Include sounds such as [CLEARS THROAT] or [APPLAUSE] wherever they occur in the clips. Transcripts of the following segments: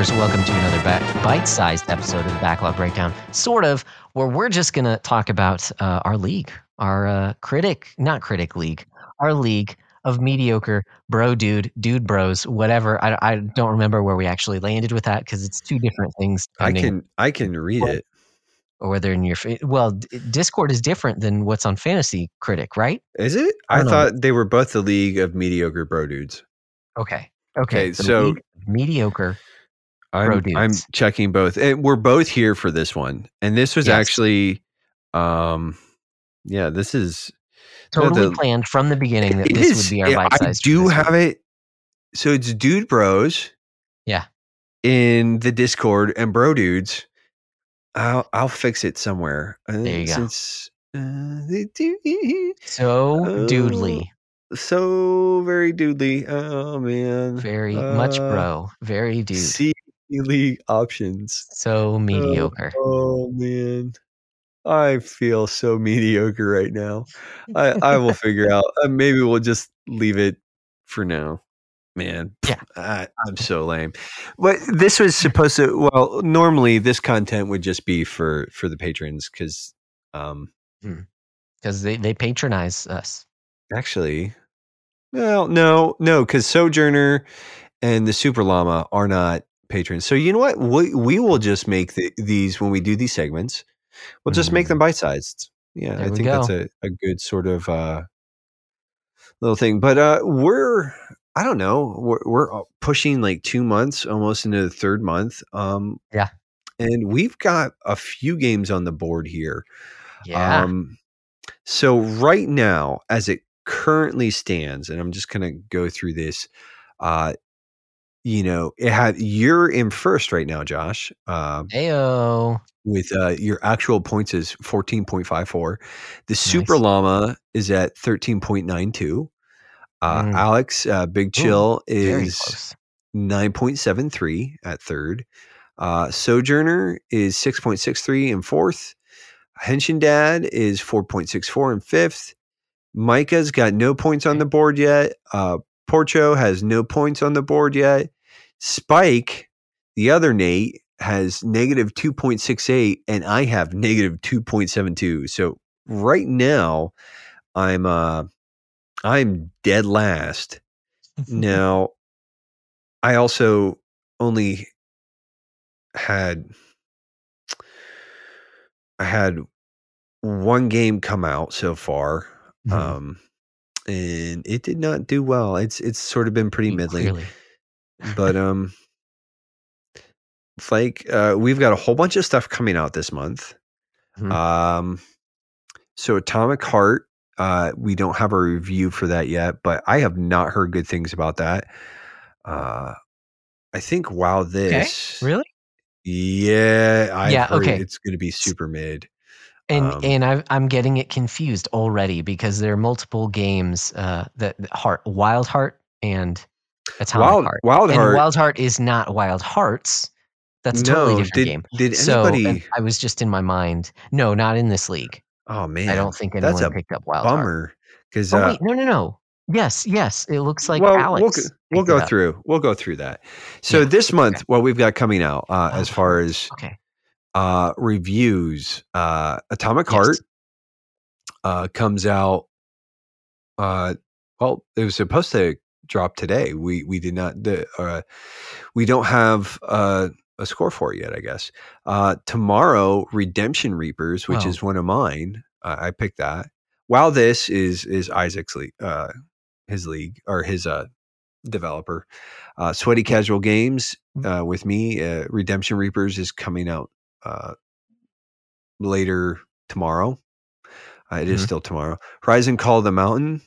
Welcome to another bite-sized episode of the Backlog Breakdown, sort of, where we're just going to talk about uh, our league, our uh, critic, not critic league, our league of mediocre bro dude, dude bros, whatever. I, I don't remember where we actually landed with that because it's two different things. I can I can read it. or whether in your well, Discord is different than what's on Fantasy Critic, right? Is it? I I, don't know. thought they were both the league of mediocre bro dudes. Okay, okay. Okay, so- mediocre. I'm, I'm checking both. And we're both here for this one. And this was Yes. actually um yeah, this is Totally the- planned from the beginning that this is- would be our yeah, bite I size. do have it. So it's dude bros. Yeah. In the Discord and bro dudes. I'll I'll fix it somewhere. Uh, There you go. Uh, do so Oh, doodly, so very doodly. Oh man. very much Uh, bro, very dude. C league options. so mediocre. Oh, man. I feel so [LAUGHS] mediocre right now. I, I will [LAUGHS] figure out. Uh, maybe we'll just leave it for now. Man, Yeah. [SIGHS] I, I'm so lame. But this was supposed to. Well, normally this content would just be for for the patrons because, um, because they, they patronize us. actually, well, no, no, because Sojourner and the Super Llama are not patrons. So you know what? We we will just make the, these when we do these segments. We'll just make them bite sized. Yeah, There I think that's a, a good sort of uh, little thing. But uh, we're I don't know. We're, we're pushing like two months, almost into the third month. Um, Yeah. and we've got a few games on the board here. Yeah, Um, so right now, as it currently stands, and I'm just gonna go through this. Uh, you know, it had you're in first right now, Josh. Uh, Ayo. with uh, your actual points is 14.54. The Super Llama is at 13.92. Uh, Mm. Alex uh, Big Chill Very is 9.73 at third. Uh, Sojourner is 6.63 in fourth. Henshin Dad is 4.64 in fifth. Micah's got no points on the board yet. Uh, Porcho has no points on the board yet. Spike, the other Nate, has negative 2.68, and I have negative 2.72. So right now, I'm uh, I'm dead last. [LAUGHS] Now, I also only had I had one game come out so far, Mhm. um, and it did not do well. It's it's sort of been pretty middling, Clearly. but um, it's like uh, we've got a whole bunch of stuff coming out this month. Mhm. Um, so Atomic Heart, uh, we don't have a review for that yet, but I have not heard good things about that. Uh, I think wow, this Really? Yeah, I Yeah, heard okay. it's going to be super mid. And Um, and I, I'm getting it confused already because there are multiple games uh, that that Heart, Wild Heart, and Atomic Wild Heart. Wild Heart. and. Wild Heart is not Wild Hearts. That's a totally no, different did game. did So anybody? I was just in my mind. No, not in this league. oh man, I don't think anyone that's picked up Wild Heart. bummer. Because Oh uh, wait, no, no, no. Yes, yes. It looks like well, Alex. we'll go- we'll go through we'll go through that. So Yeah, this month, okay. what we've got coming out uh, as Oh, far as Okay. Uh, reviews, uh, Atomic Yes. Heart uh, comes out. Uh, well, it was supposed to drop today. We we did not. The, uh, we don't have uh, a score for it yet. I guess uh, tomorrow, Redemption Reapers, which is one of mine. Uh, I picked that. While this is is Isaac's league, uh, his league or his uh, developer, uh, Sweaty Casual Games uh, with me. Uh, Redemption Reapers is coming out uh, later tomorrow. Uh, it is Mhm. still tomorrow. Horizon Call of the Mountain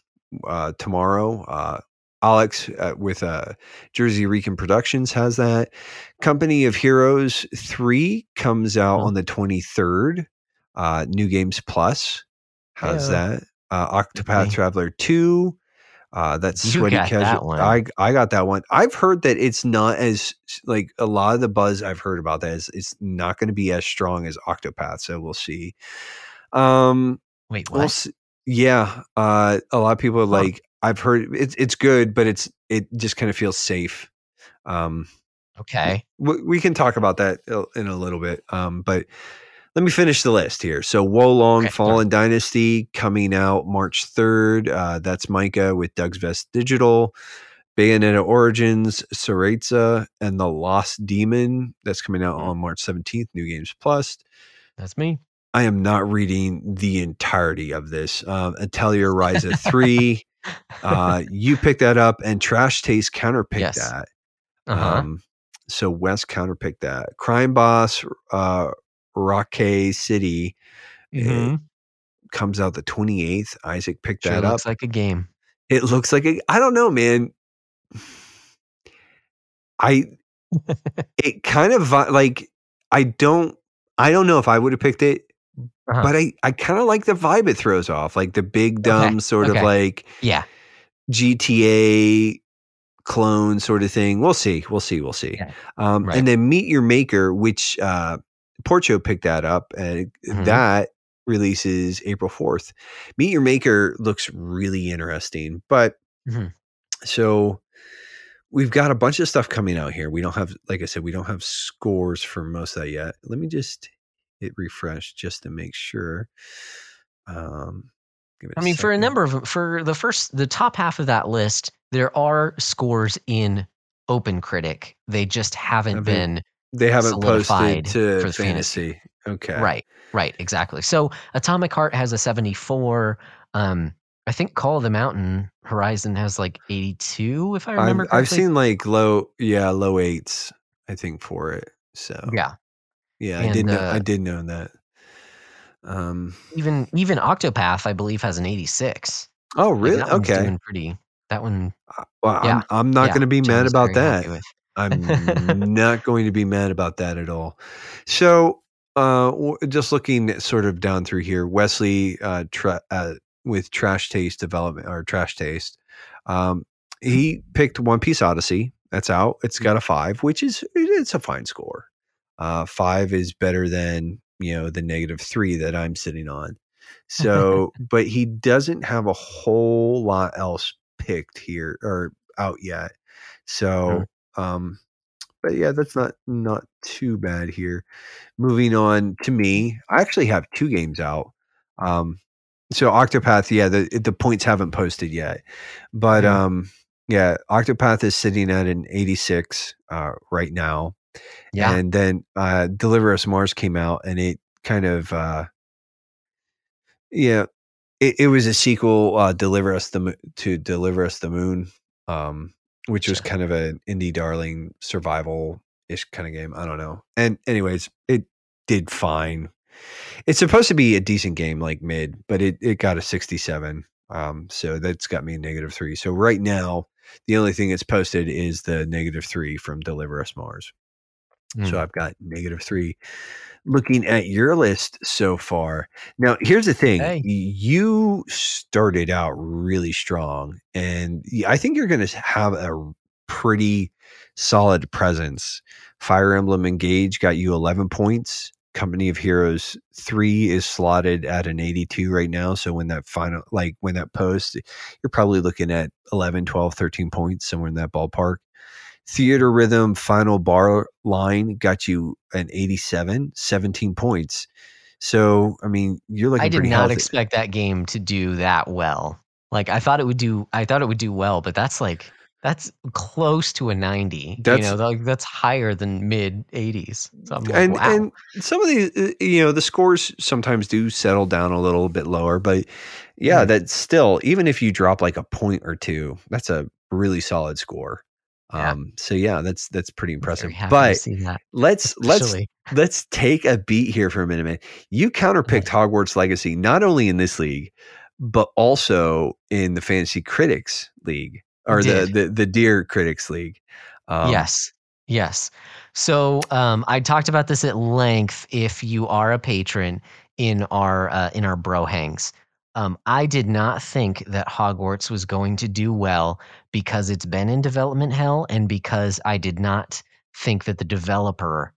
uh, tomorrow. Uh, Alex uh, with uh, Jersey Recon Productions has that. Company of Heroes 3 comes out Oh. on the 23rd. Uh, New Games Plus has that. Uh, Octopath me. Traveler 2. Uh, that's sweaty got that. I I got that one. I've heard that it's not as like a lot of the buzz I've heard about that is it's not going to be as strong as Octopath. So we'll see. Um, Wait, we'll see. Yeah, uh, a lot of people are Huh. like I've heard it's it's good, but it's it just kind of feels safe. Um, Okay. we, we can talk about that uh, in a little bit. Um, but let me finish the list here. So Wo Long Okay, Fallen Dynasty coming out March 3rd. Uh, that's Micah with Doug's Vest Digital. Bayonetta Origins, Cereza, and The Lost Demon. That's coming out Mhm. on March 17th, New Games Plus. That's me. I am not reading the entirety of this. Um, Atelier Ryza 3. [LAUGHS] Uh, you picked that up, and Trash Taste counterpicked Yes. that. Uh-huh. Um, so Wes counterpicked that. Crime Boss, uh, Rockay City Mhm. comes out the 28th. Isaac picked Sure that up. looks like a game. it looks like a, I don't know, man. I [LAUGHS] it kind of like I don't I don't know if I would have picked it, Uh-huh. but I I kind of like the vibe it throws off, like the big dumb sort okay. of like Yeah. GTA clone sort of thing. We'll see. We'll see. We'll see. Okay. Um, Right. And then Meet Your Maker, which uh, Porcho picked that up, and Mhm. that releases April 4th. Meet Your Maker looks really interesting. But Mhm. so we've got a bunch of stuff coming out here. We don't have, like I said, we don't have scores for most of that yet. Let me just hit refresh just to make sure. Um, I mean, for a number of for the first the top half of that list, there are scores in Open Critic. They just haven't been They haven't posted to for fantasy. fantasy. Okay. right. Right. Exactly. So Atomic Heart has a seventy-four. Um, I think Call of the Mountain Horizon has like eighty-two, if I I've, remember I've seen like low, yeah, low eights, I think, for it. So Yeah. yeah, I And, did know, uh, I did know that. Um. Even even Octopath, I believe, has an eighty-six. Oh, Like, really? one's Okay. doing pretty. That one. Uh, Well, Yeah. I'm I'm not yeah, going to be mad about that. I'm not going to be mad about that at all. So, uh, just looking sort of down through here, Wesley, uh, tra- uh, with Trash Taste Development or Trash Taste, um, he picked One Piece Odyssey. That's out. It's got a five, which is it's a fine score. Uh, five is better than you know the negative three that I'm sitting on. [LAUGHS] So, but he doesn't have a whole lot else picked here or out yet. So, um, but yeah, that's not not too bad here. Moving on to me, I actually have two games out. Um, so Octopath, yeah, the the points haven't posted yet, but Mhm. um, yeah, Octopath is sitting at an 86 uh, right now, Yeah. and then uh, Deliver Us Mars came out, and it kind of uh, yeah, it, it was a sequel, uh, Deliver Us the to Deliver Us the Moon, um, which was kind of an indie darling survival ish kind of game. I don't know. And anyways, it did fine. It's supposed to be a decent game, like mid, but it it got a sixty seven. Um, so that's got me a negative three. So right now, the only thing that's posted is the negative three from Deliver Us Mars. Mm. So I've got negative three. Looking at your list so far. Now, here's the thing Hey. you started out really strong, and I think you're going to have a pretty solid presence. Fire Emblem Engage got you 11 points. Company of Heroes 3 is slotted at an 82 right now. So when that final, like when that post, you're probably looking at 11, 12, 13 points, somewhere in that ballpark. Theatrhythm Final Bar Line got you an 87, 17 points. So, I mean, you're looking I did pretty not healthy. expect that game to do that well. Like I thought it would do. I thought it would do well, but that's like that's close to a ninety. That's- you know, like that's higher than mid eighties. So I'm like, and wow. and some of these uh, you know the scores sometimes do settle down a little bit lower but yeah Mhm. that's still even if you drop like a point or two that's a really solid score. Um so yeah that's that's pretty impressive very happy to but that. let's let's [LAUGHS] let's take a beat here for a minute man you counterpicked hogwarts legacy not only in this league but also in the fantasy critics league or the, did. the the dear critics league um yes, yes. So um, I talked about this at length. If you are a patron in our uh, in our bro hangs, um, I did not think that Hogwarts was going to do well because it's been in development hell, and because I did not think that the developer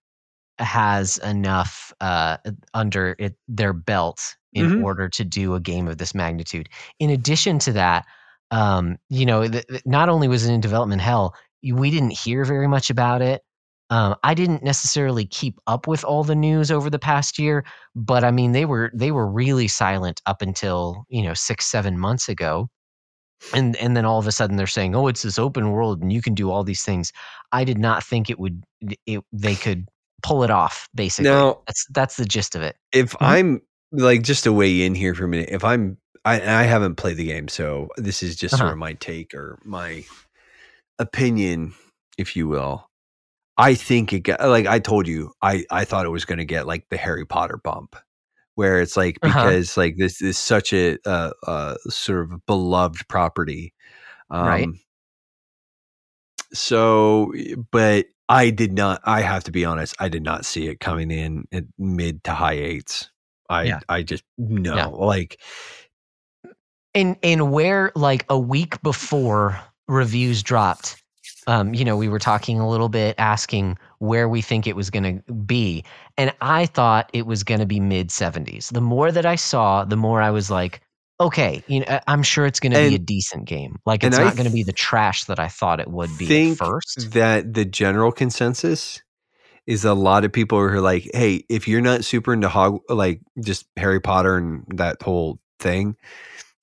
has enough uh, under it, their belt in Mhm. order to do a game of this magnitude. In addition to that, um, you know, th- th- not only was it in development hell, we didn't hear very much about it. Um, I didn't necessarily keep up with all the news over the past year, but I mean they were they were really silent up until you know six seven months ago, and and then all of a sudden they're saying, oh, it's this open world and you can do all these things. I did not think it would it, they could pull it off. Basically, Now- that's that's the gist of it. if Mhm. I'm like just to weigh in here for a minute, if I'm I, I haven't played the game, so this is just sort Uh-huh. of my take or my opinion, if you will. I think it got like I told you, I I thought it was going to get like the Harry Potter bump, where it's like Uh-huh. because like this is such a uh, uh, sort of beloved property, um, Right. So, but I did not. I have to be honest. I did not see it coming in at mid to high eights. I Yeah. I just no Yeah. like and and where like a week before reviews dropped um you know we were talking a little bit asking where we think it was going to be. And i thought it was going to be mid 70s the more that i saw the more i was like okay you know i'm sure it's going to be a decent game. Like it's not going to be the trash that i thought it would be think at first. that the general consensus is a lot of people are like, hey, if you're not super into hog like just Harry Potter and that whole thing,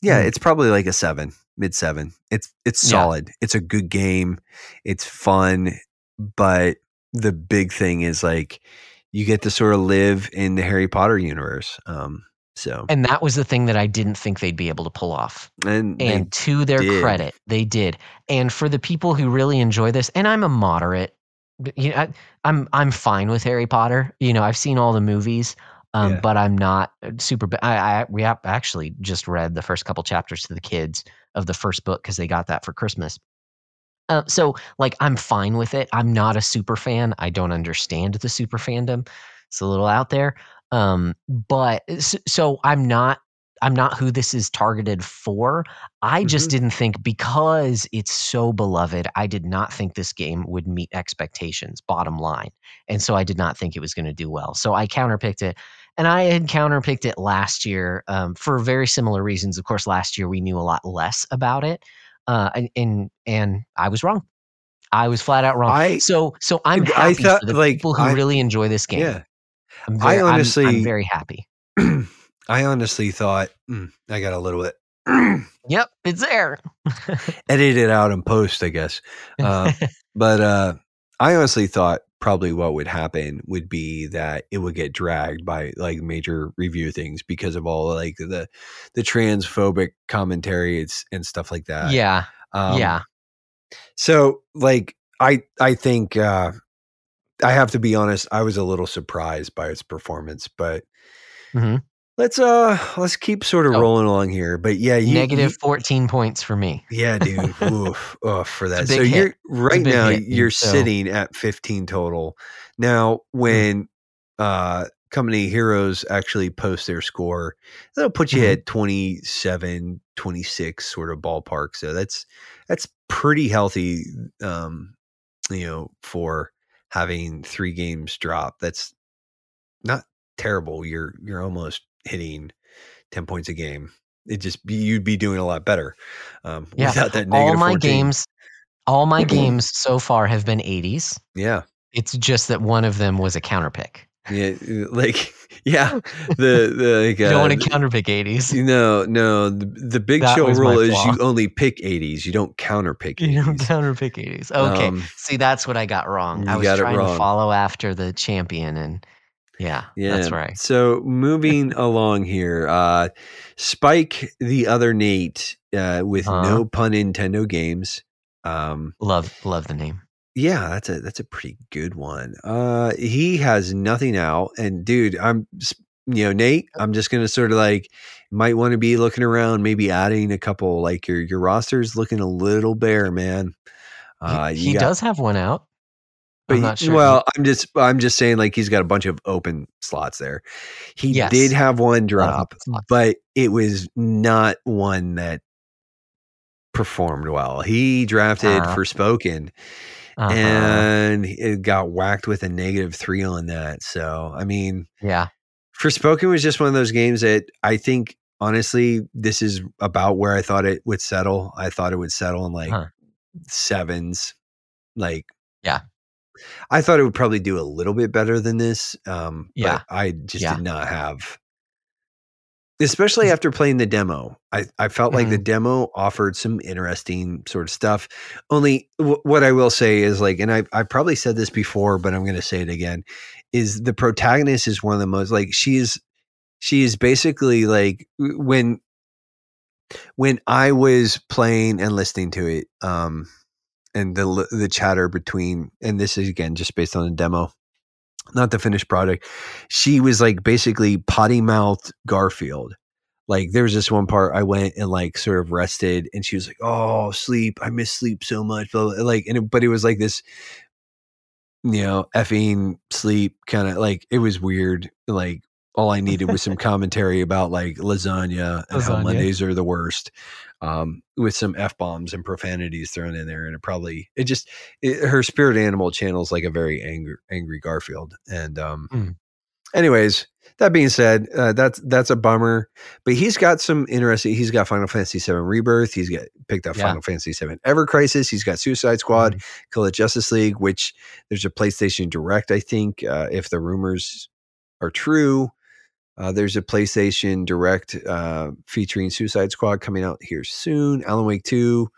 yeah, Mm. it's probably like a seven, mid seven. It's it's Yeah. solid. It's a good game. It's fun, but the big thing is like you get to sort of live in the Harry Potter universe. Um, so and that was the thing that i didn't think they'd be able to pull off and, and to their did. credit they did and for the people who really enjoy this and i'm a moderate you know I, i'm i'm fine with harry potter you know i've seen all the movies um, Yeah. but i'm not uh, super I, I we actually just read the first couple chapters to the kids of the first book because they got that for christmas. Uh, so like i'm fine with it. I'm not a super fan. I don't understand the super fandom. It's a little out there. Um but so i'm not i'm not who this is targeted for. I just Mhm. didn't think because it's so beloved i did not think this game would meet expectations bottom line. And so i did not think it was going to do well. So i counterpicked it and i had counterpicked it last year um, for very similar reasons. Of course last year we knew a lot less about it uh, and, and and i was wrong. I was flat out wrong. I- so so i'm I thought, for the like, people who I- really enjoy this game. Yeah. I'm I very, I'm- I'm, honestly- very happy. [CLEARS THROAT] I honestly thought mm, I got a little bit [CLEARS THROAT] yep it's there. Edit it out in post, I guess. [LAUGHS] Uh, but uh, I honestly thought probably what would happen would be that it would get dragged by like major review things because of all like the the transphobic commentaries and stuff like that. yeah Um, yeah So like I I think uh, I have to be honest. I was a little surprised by its performance, but. Mhm. Let's uh let's keep sort of Oh. rolling along here. But yeah, you, negative you- 14 points for me Yeah, dude. [LAUGHS] Oof, oof, for that. So hit. you're right now. hit, You're so- sitting at 15 total. Now, when uh company heroes actually post their score, that'll put you Mhm. at 27, 26 sort of ballpark. So that's that's pretty healthy. Um, you know, for having three games drop. That's not terrible. You're you're almost hitting 10 points a game. It just be, you'd be doing a lot better um, Yeah, without that all my 14. games all my [CLEARS THROAT] games so far have been 80s Yeah. it's just that one of them was a counter pick Yeah. Like, [LAUGHS] yeah. [LAUGHS] The, the, like, you don't uh, want to counter pick 80s No, no. The, the big That show rule is you only pick 80s. You don't counter pick 80s. you don't counter pick 80s okay Um, see that's what i got wrong i was trying to follow after the champion and yeah, Yeah, that's right So moving [LAUGHS] along here, uh, Spike the other Nate uh, with Uh-huh. no pun Nintendo games. Um, love love the name yeah, that's a that's a pretty good one. Uh, he has nothing out, and dude, I'm you know Nate, I'm just gonna sort of like might want to be looking around, maybe adding a couple. Like your your roster's looking a little bare, man. Uh, he he got- does have one out but i'm not sure Well, I'm just I'm just saying like he's got a bunch of open slots there. He Yes. did have one drop, but it was not one that performed well. He drafted Uh, Forspoken Uh-huh. and it got whacked with a negative three on that. So I mean, yeah Forspoken was just one of those games that I think honestly this is about where I thought it would settle. I thought it would settle in like Huh. sevens, like Yeah. I thought it would probably do a little bit better than this. Um, Yeah. but I just Yeah. did not have, especially after playing the demo. I, I felt like the Mm-hmm. demo offered some interesting sort of stuff. Only w- what I will say is like, and I, I probably said this before, but I'm going to say it again is the protagonist is one of the most like she is, she is basically like when, when I was playing and listening to it, um, and the the chatter between and this is again just based on a demo not the finished product she was like basically potty mouthed garfield. Like there was this one part i went and like sort of rested and she was like oh sleep. I miss sleep so much. Blah, like and it, but it was like this you know effing sleep kind of like it was weird like all i needed was some commentary about like lasagna and how mondays are the worst um, with some f bombs and profanities thrown in there, and it probably it just it, her spirit animal channels like a very angry angry Garfield. And um, Mm. anyways, that being said, uh, that's that's a bummer. But he's got some interesting. He's got Final Fantasy VII Rebirth. He's got picked up Yeah. Final Fantasy VII Ever Crisis. He's got Suicide Squad, Mhm. Kill It Justice League, which there's a PlayStation Direct. I think uh, if the rumors are true. Uh, there's a PlayStation Direct uh, featuring Suicide Squad coming out here soon. Alan Wake 2.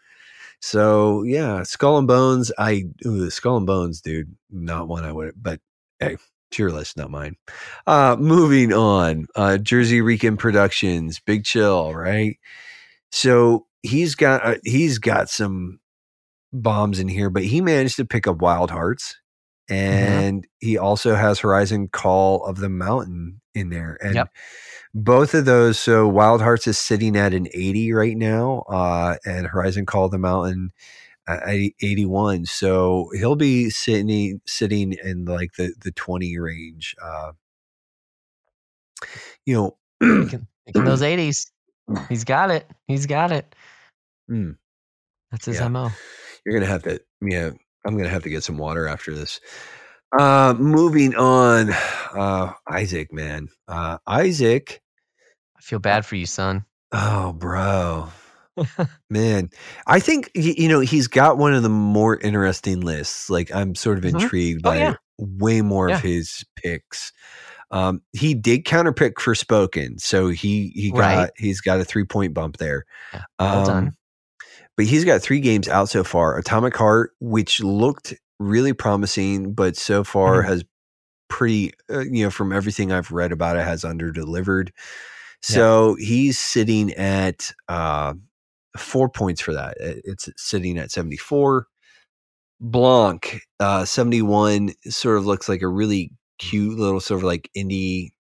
So yeah, Skull and Bones. I ooh, Skull and Bones, dude. Not one I would, but hey, it's your list, not mine. Uh, moving on. Uh, Jersey Rican Productions, Big Chill, right? So he's got uh, he's got some bombs in here, but he managed to pick up Wild Hearts, and he also has Horizon Call of the Mountain in there, and Yep. both of those. So Wild Hearts is sitting at an eighty right now, uh, and Horizon Call the Mountain at 81. So he'll be sitting sitting in like the the twenty range. Uh, you know. Making, [CLEARS THROAT] making those 80s. He's got it. He's got it. Mm. That's his Yeah. MO. You're gonna have to, yeah. I'm gonna have to get some water after this. Uh, moving on, uh, Isaac, man, uh, Isaac. I feel bad for you, son. Oh, bro, [LAUGHS] man. I think you know he's got one of the more interesting lists. Like I'm sort of Mhm. intrigued Oh, by yeah. way more Yeah. of his picks. Um, he did counterpick Forspoken, so he he got Right. he's got a three point bump there. Yeah, well done. Um, but he's got three games out so far. Atomic Heart, which looked really promising, but so far Mhm. has pretty, uh, you know, from everything I've read about it, has under delivered. So he's sitting at uh, four points for that. It's sitting at 74. Blanc, uh, 71, sort of looks like a really cute little sort of like indie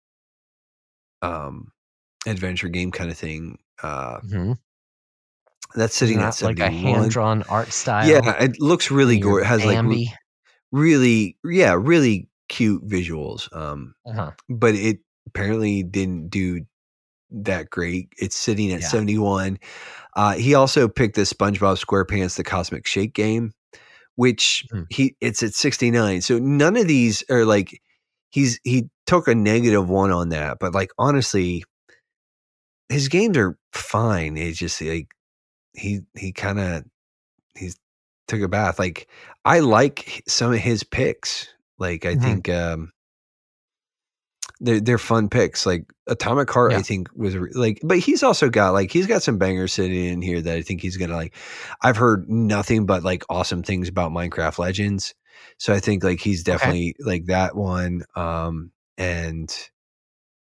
um, adventure game kind of thing. Uh, Mhm. That's sitting at Not like a hand drawn art style. Yeah, it looks really gorgeous. It has like re- really, yeah, really cute visuals. Um, uh-huh. but it apparently didn't do that great. It's sitting at Yeah. 71. Uh, he also picked the SpongeBob SquarePants: The Cosmic Shake game, which Mhm. he it's at 69. So none of these are like he's he took a negative one on that, but like honestly, his games are fine. It's just like he he kind of he's took a bath. Like I like some of his picks. Like I Mhm. think um they're they're fun picks. Like Atomic Heart, I think was like, but he's also got like he's got some bangers sitting in here that I think he's gonna like. I've heard nothing but like awesome things about Minecraft Legends, so I think like he's definitely like that one. Um and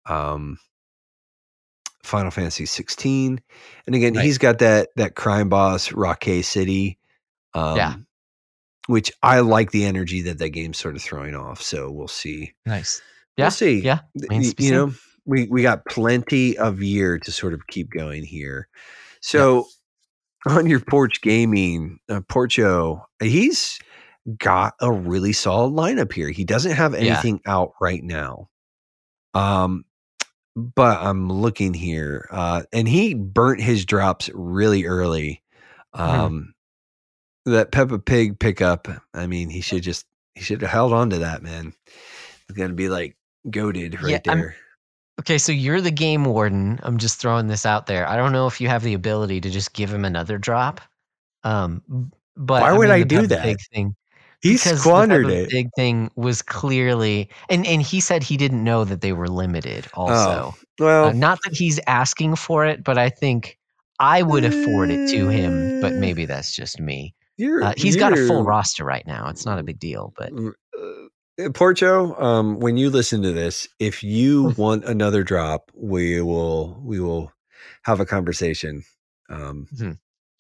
um Final Fantasy 16, and again Right. he's got that that crime boss Rockay City. Um, Yeah. Which I like the energy that that game's sort of throwing off. So we'll see. Nice. Yeah. We'll see. Yeah. Th- Remains y- to be you know, we we got plenty of year to sort of keep going here. So [LAUGHS] on your porch gaming, uh, Porcho, he's got a really solid lineup here. He doesn't have Yeah. anything out right now. Um, but I'm looking here, uh, and he burnt his drops really early. Mm-hmm. Um, that Peppa Pig pickup. I mean, he should just he should have held on to that man. It's gonna be like goaded right Yeah, I'm- there. Okay, so you're the game warden. I'm just throwing this out there. I don't know if you have the ability to just give him another drop. Um, but Why I would mean, I do Peppa that? Pig thing. He because squandered the it. Pig thing was clearly, and and he said he didn't know that they were limited. Also, oh, well, Uh, not that he's asking for it, but I think I would afford it to him. But Eh. maybe that's just me. Uh, he's got a full roster right now. It's not a big deal, but Uh, Porcho, um, when you listen to this, if you Hmm. want another drop, we will we will have a conversation. Um,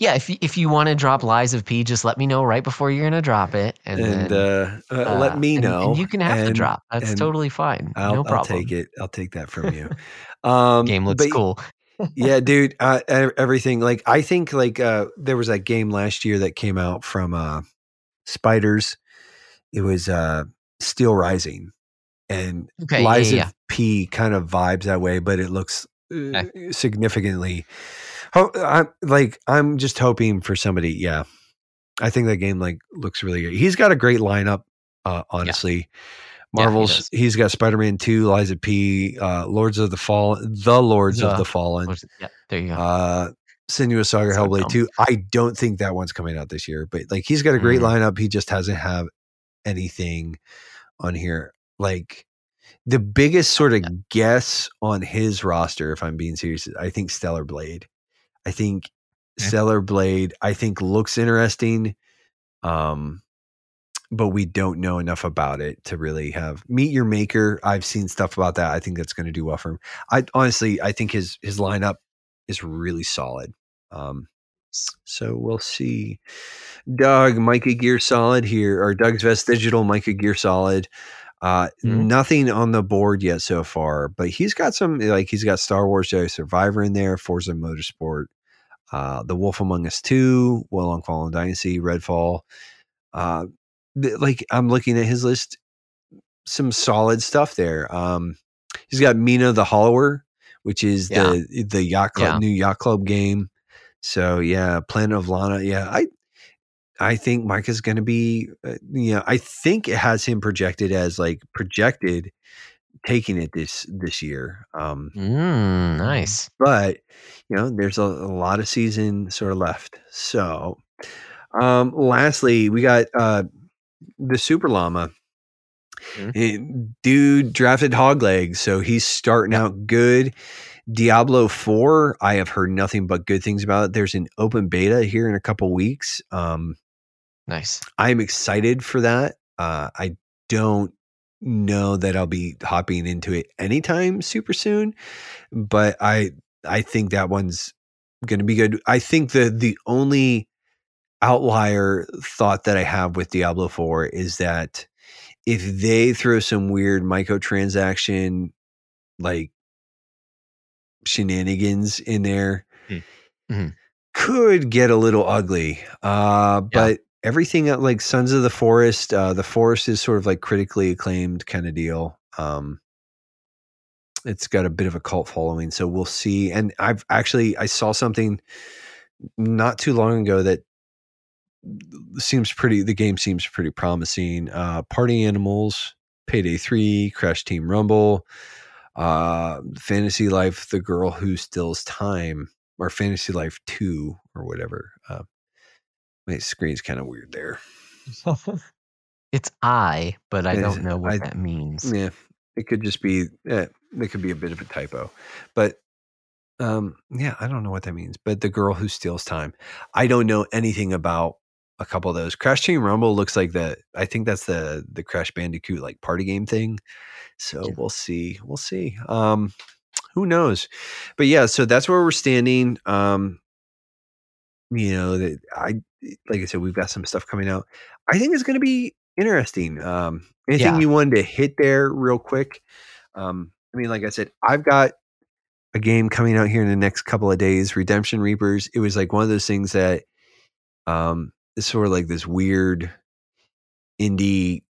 yeah, if you, if you want to drop lies of P, just let me know right before you're gonna drop it, and, and then, uh, uh, let uh, me know. and you can have and drop. That's totally fine. I'll, no problem. I'll take it. I'll take that from you. [LAUGHS] Um, Game looks but cool. yeah, [LAUGHS] dude. Uh, everything like I think like uh, there was that game last year that came out from uh, Spiders. It was uh, Steel Rising, and Okay, yeah, Lies yeah, of P kind of vibes that way, but it looks uh, significantly. Ho- I'm like I'm just hoping for somebody. Yeah, I think that game like looks really good. He's got a great lineup. Uh, honestly, Yeah, Marvel's. does. he's got Spider Man Two, Lies of P, uh, Lords of the Fallen, the Lords of the Fallen, What's- yeah, there you go. uh, Sinuous Saga So Hellblade 2. I don't think that one's coming out this year, but like he's got a great Mm. lineup. He just hasn't have anything on here. Like the biggest sort of Yeah. guess on his roster, if I'm being serious, I think Stellar Blade. I think Okay. Stellar Blade, I think looks interesting. Um, but we don't know enough about it to really have meet your maker. I've seen stuff about that. I think that's going to do well for him. I honestly, I think his his lineup is really solid. Um, so we'll see. Doug, Micah Gear Solid here, or Doug's Vest Digital, Micah Gear Solid. Uh, Mhm. Nothing on the board yet so far, but he's got some like he's got Star Wars Jedi Survivor in there, Forza Motorsport, uh, The Wolf Among Us Two, Wo Long Fallen Dynasty, Redfall. Uh, like I'm looking at his list, some solid stuff there. Um, he's got Mina the Hollower, which is the the yacht club, Yeah. new yacht club game. So yeah, Planet of Lana. Yeah, I I think Micah's going to be. Uh, you know, I think it has him projected as like projected taking it this this year. Um, Mm, nice. but you know there's a, a lot of season sort of left so um lastly we got uh the super llama Mhm. Eh, dude drafted hog legs so he's starting out good diablo 4 i have heard nothing but good things about it there's an open beta here in a couple weeks um Nice. i'm excited for that uh i don't know that i'll be hopping into it anytime super soon but I I think that one's going to be good. I think the the only outlier thought that I have with Diablo 4 is that if they throw some weird microtransaction like shenanigans in there Mm. Mhm. could get a little ugly. Uh Yeah. but everything like Sons of the Forest, uh the Forest is sort of like critically acclaimed kind of deal. Um it's got a bit of a cult following so we'll see and i've actually i saw something not too long ago that seems pretty the game seems pretty promising uh party animals payday 3 crash team rumble uh fantasy life the girl who steals time or fantasy life 2 or whatever uh my screen's kind of weird there [LAUGHS] it's I, but I don't know what I- that means. Yeah, it could just be eh, it could be a bit of a typo, but um, yeah, I don't know what that means. But the girl who steals time, I don't know anything about a couple of those. Crash Team Rumble looks like the I think that's the the Crash Bandicoot like party game thing. So Yeah. we'll see, we'll see. Um, who knows? But yeah, so that's where we're standing. Um, you know that I like I said, we've got some stuff coming out. I think it's going to be interesting. Um, anything Yeah. you wanted to hit there real quick? Um, I mean, like I said, I've got a game coming out here in the next couple of days, Redemption Reapers. It was like one of those things that um is sort of like this weird indie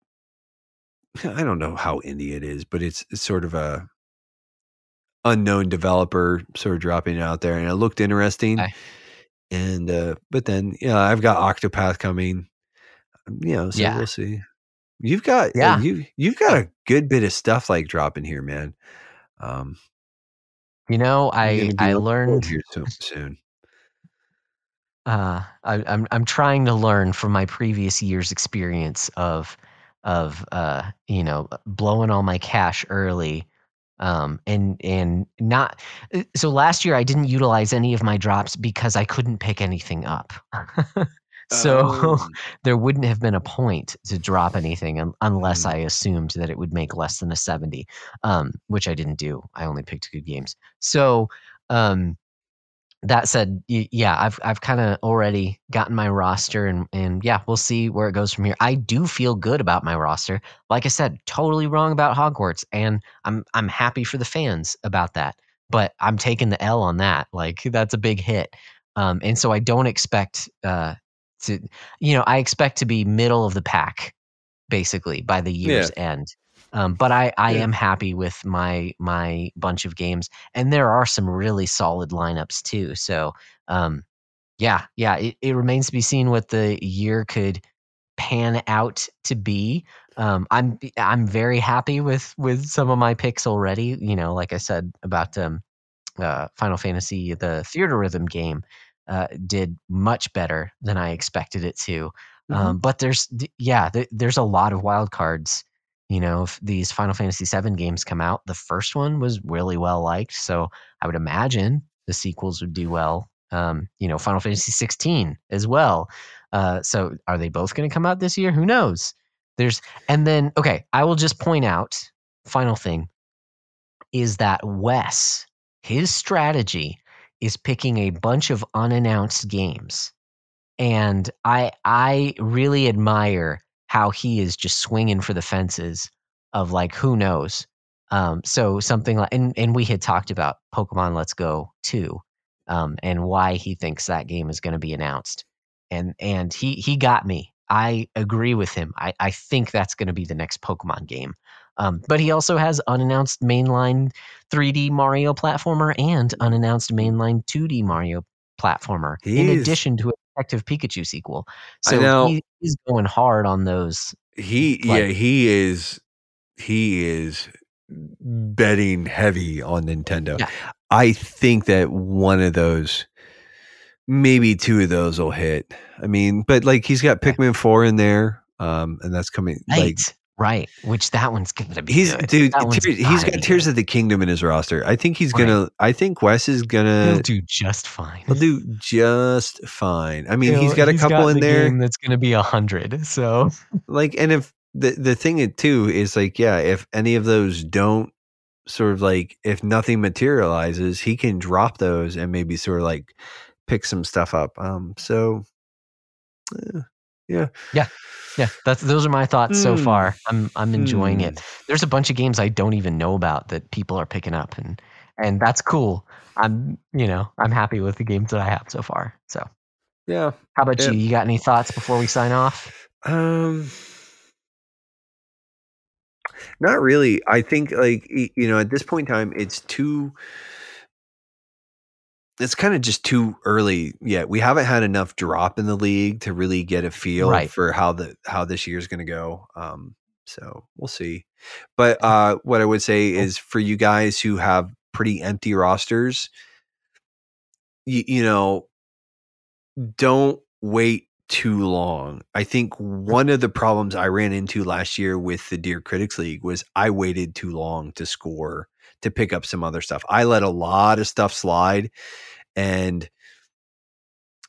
[LAUGHS] I don't know how indie it is, but it's, it's sort of a unknown developer sort of dropping it out there and it looked interesting. Okay. And uh but then yeah, I've got Octopath coming. Um, You know, so Yeah. we'll see. You've got Yeah. yeah. you you've got a good bit of stuff like dropping here, man. Um You know, I I learned [LAUGHS] soon. uh, I, I'm I'm trying to learn from my previous year's experience of of uh, you know blowing all my cash early, um, and and not. Uh, so last year I didn't utilize any of my drops because I couldn't pick anything up. [LAUGHS] so Oh. [LAUGHS] there wouldn't have been a point to drop anything un- unless Mm. I assumed that it would make less than a 70, um, which I didn't do. I only picked good games. So um, that said, yeah, I've I've kind of already gotten my roster, and and yeah, we'll see where it goes from here. I do feel good about my roster. Like I said, totally wrong about Hogwarts, and I'm I'm happy for the fans about that. But I'm taking the L on that. Like [LAUGHS] that's a big hit, um, and so I don't expect uh, to, you know, I expect to be middle of the pack, basically by the year's end. Um, but I, I Yeah. am happy with my my bunch of games, and there are some really solid lineups too. So um, yeah, yeah, it, it remains to be seen what the year could pan out to be. Um, I'm I'm very happy with with some of my picks already. You know, like I said about um, uh, Final Fantasy, the Theatrhythm game uh, did much better than I expected it to. Um, but there's yeah, th- there's a lot of wild cards. You know, if these Final Fantasy VII games come out, the first one was really well liked, so I would imagine the sequels would do well. Um, you know, Final Fantasy 16 as well. Uh, so are they both going to come out this year? Who knows? There's and then okay, I will just point out final thing is that Wes his strategy is picking a bunch of unannounced games. And I I really admire how he is just swinging for the fences of like who knows. Um, so something like and and we had talked about Pokemon Let's Go too, um, and why he thinks that game is going to be announced. And and he he got me. I agree with him. I, I think that's going to be the next Pokemon game. Um, but he also has unannounced mainline 3D Mario platformer and unannounced mainline 2D Mario platformer, in addition to Detective Pikachu sequel. So he, he's going hard on those. He Like- yeah, he is he is betting heavy on Nintendo. Yeah. I think that one of those maybe two of those will hit. I mean, but like he's got. Pikmin 4 in there um and that's coming Right, like right. Which that one's gonna be he's good. dude That one's Tears- he's got Tears good. of the Kingdom in his roster. I think he's Right. going to I think Wes is going He'll do just fine. he'll do just fine. I mean, He'll- he's got a couple got in the there. that's gonna be a hundred. So like and if the the thing it- too is like yeah if any of those don't sort of like if nothing materializes he can drop those and maybe sort of like pick some stuff up um so eh, yeah yeah, that's those are my thoughts so Hmm. far. I'm I'm enjoying Hmm. it. There's a bunch of games I don't even know about that people are picking up, and and that's cool. I'm you know I'm happy with the games that I have so far. So yeah how about Yeah. you? You got any thoughts before we sign off? um not really i think like you know at this point in time it's too it's kind of just too early yet. We haven't had enough drop in the league to really get a feel Right. for how the how this year's going to go. Um, so we'll see. But uh, what I would say Cool. is for you guys who have pretty empty rosters, you, you know, don't wait too long. I think one of the problems I ran into last year with the Dear Critics League was I waited too long to score to pick up some other stuff. I let a lot of stuff slide and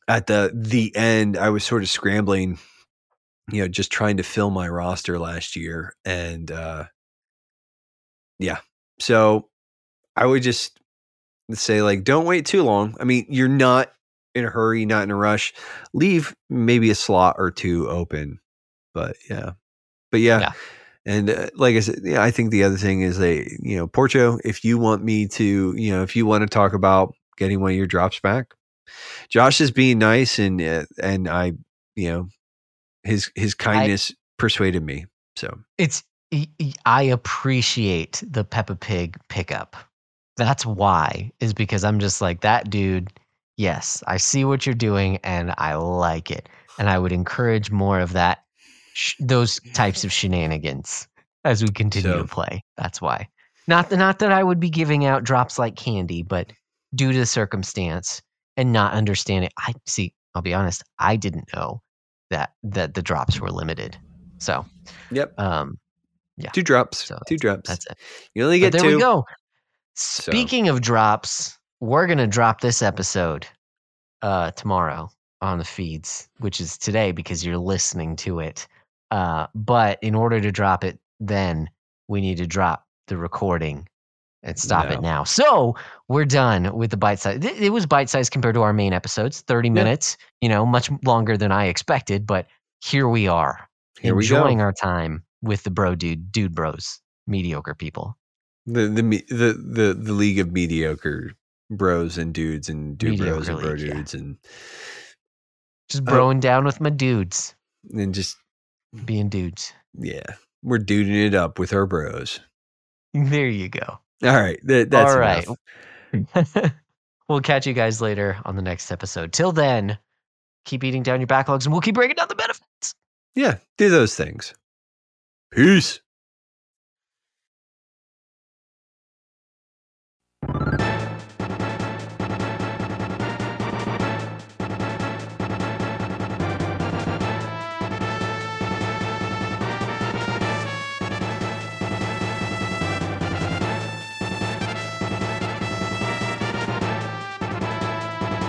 at the the end I was sort of scrambling you know just trying to fill my roster last year and uh yeah. So I would just say like don't wait too long. I mean, you're not in a hurry, not in a rush. Leave maybe a slot or two open. But yeah. But yeah. Yeah. And uh, like I said, yeah, I think the other thing is a you know, Porcho, if you want me to, you know, if you want to talk about getting one of your drops back, Josh is being nice and uh, and I, you know, his his kindness persuaded me. So It's I appreciate the Peppa Pig pickup. That's why is because I'm just like that dude. Yes, I see what you're doing and I like it, and I would encourage more of that, sh- those types of shenanigans as we continue So- to play. That's why. Not that not that I would be giving out drops like candy, but due to the circumstance and not understanding. I see. I'll be honest, I didn't know that that the drops were limited. So, Yep. um, yeah, Two drops. So two drops. that's it. you only But get there two. we go. Speaking of drops, we're gonna drop this episode uh, tomorrow on the feeds, which is today because you're listening to it. Uh, but in order to drop it, then we need to drop the recording and stop No. it now. So we're done with the bite size. It was bite size compared to our main episodes, thirty minutes. You know, much longer than I expected, but here we are, Here we enjoying go. our time with the bro dude, dude bros, mediocre people. The the the the the league of mediocre bros and dudes and dude bros and bro league, yeah. dudes and Just broing down with my dudes, and just being dudes. yeah, we're duding it up with our bros. There you go. All right, that, that's All right. [LAUGHS] we'll catch you guys later on the next episode. Till then, keep eating down your backlogs and we'll keep breaking down the benefits. Yeah, do those things. Peace.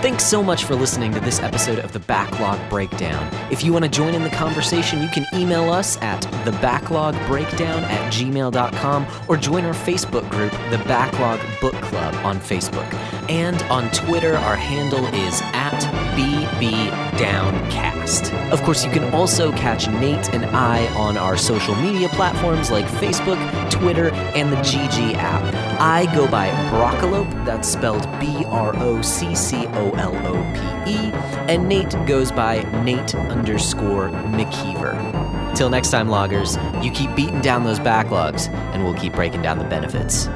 Thanks so much for listening to this episode of the Backlog Breakdown. If you want to join in the conversation, you can email us at thebacklog.breakdown at gmail.com or join our Facebook group, The Backlog Book Club, on Facebook. And on Twitter, our handle is at BBDownCast. Of course, you can also catch Nate and I on our social media platforms like Facebook, Twitter, and the GG app. I go by Broccolope, that's spelled B R O C C O L O P E, and Nate goes by Nate underscore McKeever. Till next time, loggers, you keep beating down those backlogs, and we'll keep breaking down the benefits.